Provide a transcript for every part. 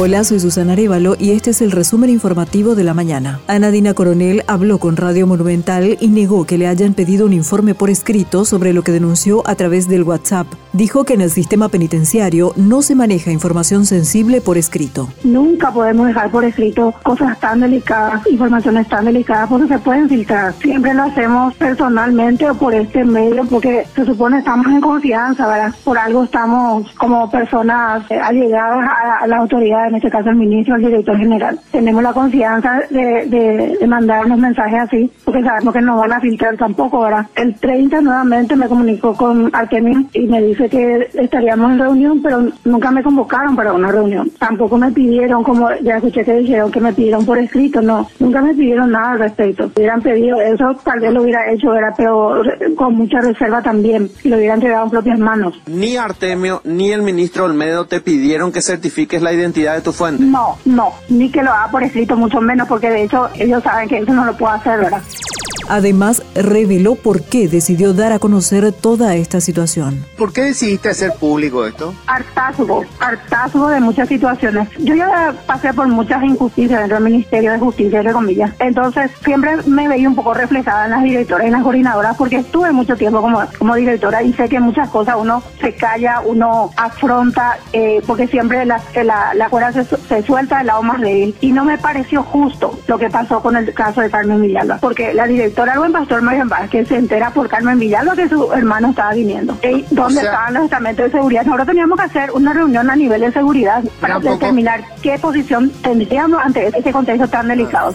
Hola, soy Susana Arevalo y este es el resumen informativo de la mañana. Anadina Coronel habló con Radio Monumental y negó que le hayan pedido un informe por escrito sobre lo que denunció a través del WhatsApp. Dijo que en el sistema penitenciario no se maneja información sensible por escrito. Nunca podemos dejar por escrito cosas tan delicadas, informaciones tan delicadas, porque se pueden filtrar. Siempre lo hacemos personalmente o por este medio, porque se supone estamos en confianza, ¿verdad? Por algo estamos como personas eh, allegadas a, a la autoridad en este caso el ministro, el director general. Tenemos la confianza de, de, mandar unos mensajes así, porque sabemos que no van a filtrar tampoco, ¿verdad? El 30 nuevamente me comunicó con Artemis y me dice que estaríamos en reunión, pero nunca me convocaron para una reunión. Tampoco me pidieron, como ya escuché que dijeron que me pidieron por escrito, no, nunca me pidieron nada al respecto. Hubieran pedido eso, tal vez lo hubiera hecho, era pero con mucha reserva también, y lo hubieran entregado en propias manos. Ni Artemio ni el ministro Olmedo te pidieron que certifiques la identidad de. No, no, ni que lo haga por escrito, mucho menos, porque de hecho ellos saben que eso no lo puedo hacer, ¿verdad? Además, reveló por qué decidió dar a conocer toda esta situación. ¿Por qué decidiste hacer público esto? Hartazgo, hartazgo de muchas situaciones. Yo ya pasé por muchas injusticias dentro del Ministerio de Justicia, entre comillas. Entonces, siempre me veía un poco reflejada en las directoras y en las coordinadoras, porque estuve mucho tiempo como, como directora y sé que muchas cosas uno se calla, uno afronta, eh, porque siempre la, la, la cuerda se, se suelta del lado más débil. Y no me pareció justo lo que pasó con el caso de Carmen Villalba, porque la directora doctora Buen Pastor Marian Vázquez se entera por Carmen Villalba que su hermano estaba viniendo. ¿Y ¿Dónde O sea- estaban los estamentos de seguridad? Nosotros teníamos que hacer una reunión a nivel de seguridad para determinar qué posición tendríamos ante este contexto tan delicado.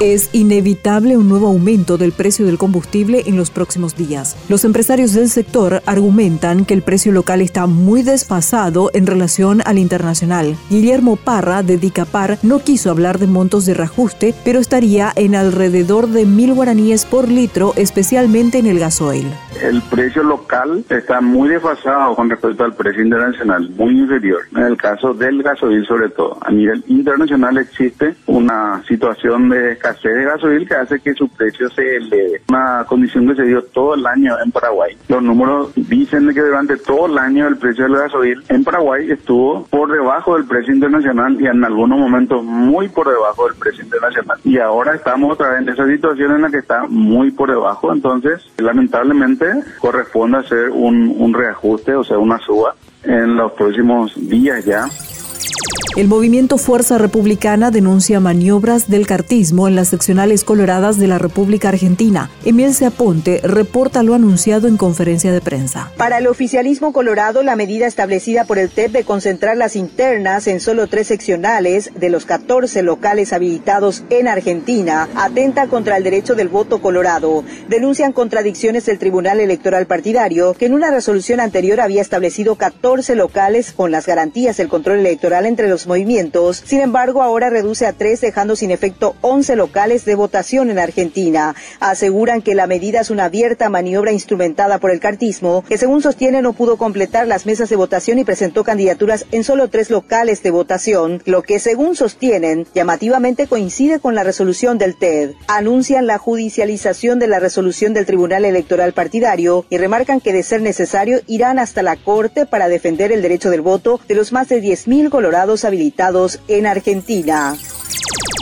Es inevitable un nuevo aumento del precio del combustible en los próximos días. Los empresarios del sector argumentan que el precio local está muy desfasado en relación al internacional. Guillermo Parra, de Dicapar, no quiso hablar de montos de reajuste, pero estaría en alrededor de mil guaraníes por litro, especialmente en el gasoil. El precio local está muy desfasado con respecto al precio internacional, muy inferior. En el caso del gasoil sobre todo. A nivel internacional existe una situación de escasez de gasoil que hace que su precio se eleve. Una condición que se dio todo el año en Paraguay. Los números dicen que durante todo el año el precio del gasoil en Paraguay estuvo por debajo del precio internacional y en algunos momentos muy por debajo del precio internacional. Y ahora estamos otra vez en esa situación en la que está muy por debajo. Entonces, lamentablemente, corresponde hacer un reajuste, o sea, una suba en los próximos días ya. El movimiento Fuerza Republicana denuncia maniobras del cartismo en las seccionales coloradas de la República Argentina. Emil Aponte reporta lo anunciado en conferencia de prensa. Para el oficialismo colorado, la medida establecida por el TEP de concentrar las internas en solo tres seccionales de los 14 locales habilitados en Argentina atenta contra el derecho del voto colorado. Denuncian contradicciones del Tribunal Electoral Partidario, que en una resolución anterior había establecido 14 locales con las garantías del control electoral entre los movimientos. Sin embargo, ahora reduce a tres, dejando sin efecto 11 locales de votación en Argentina. Aseguran que la medida es una abierta maniobra instrumentada por el cartismo, que según sostiene no pudo completar las mesas de votación y presentó candidaturas en solo tres locales de votación, lo que según sostienen llamativamente coincide con la resolución del TED. Anuncian la judicialización de la resolución del Tribunal Electoral Partidario y remarcan que de ser necesario irán hasta la Corte para defender el derecho del voto de los más de 10.000 colorados habilitados en Argentina.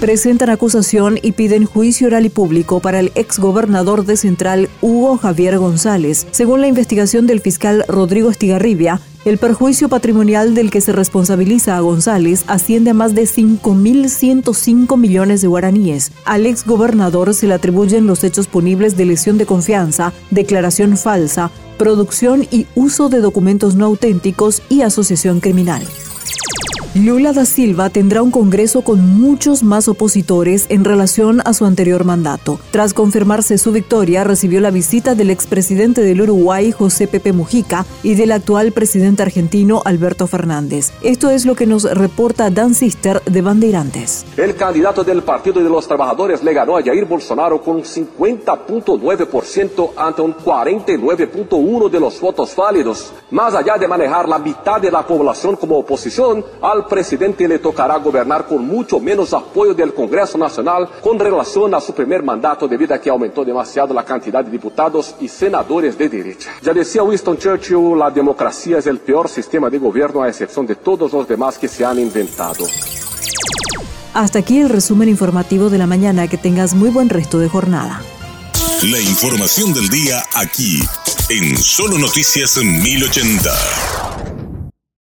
Presentan acusación y piden juicio oral y público para el exgobernador de Central, Hugo Javier González. Según la investigación del fiscal Rodrigo Estigarribia, el perjuicio patrimonial del que se responsabiliza a González asciende a más de 5.105 millones de guaraníes. Al exgobernador se le atribuyen los hechos punibles de lesión de confianza, declaración falsa, producción y uso de documentos no auténticos y asociación criminal. Lula da Silva tendrá un Congreso con muchos más opositores en relación a su anterior mandato. Tras confirmarse su victoria, recibió la visita del expresidente del Uruguay, José Pepe Mujica, y del actual presidente argentino, Alberto Fernández. Esto es lo que nos reporta Dan Sister de Bandeirantes. El candidato del Partido de los Trabajadores le ganó a Jair Bolsonaro con un 50.9% ante un 49.1% de los votos válidos. Más allá de manejar la mitad de la población como oposición, al presidente le tocará gobernar con mucho menos apoyo del Congreso Nacional con relación a su primer mandato debido a que aumentó demasiado la cantidad de diputados y senadores de derecha. Ya decía Winston Churchill, la democracia es el peor sistema de gobierno a excepción de todos los demás que se han inventado. Hasta aquí el resumen informativo de la mañana. Que tengas muy buen resto de jornada. La información del día aquí, en Solo Noticias 1080.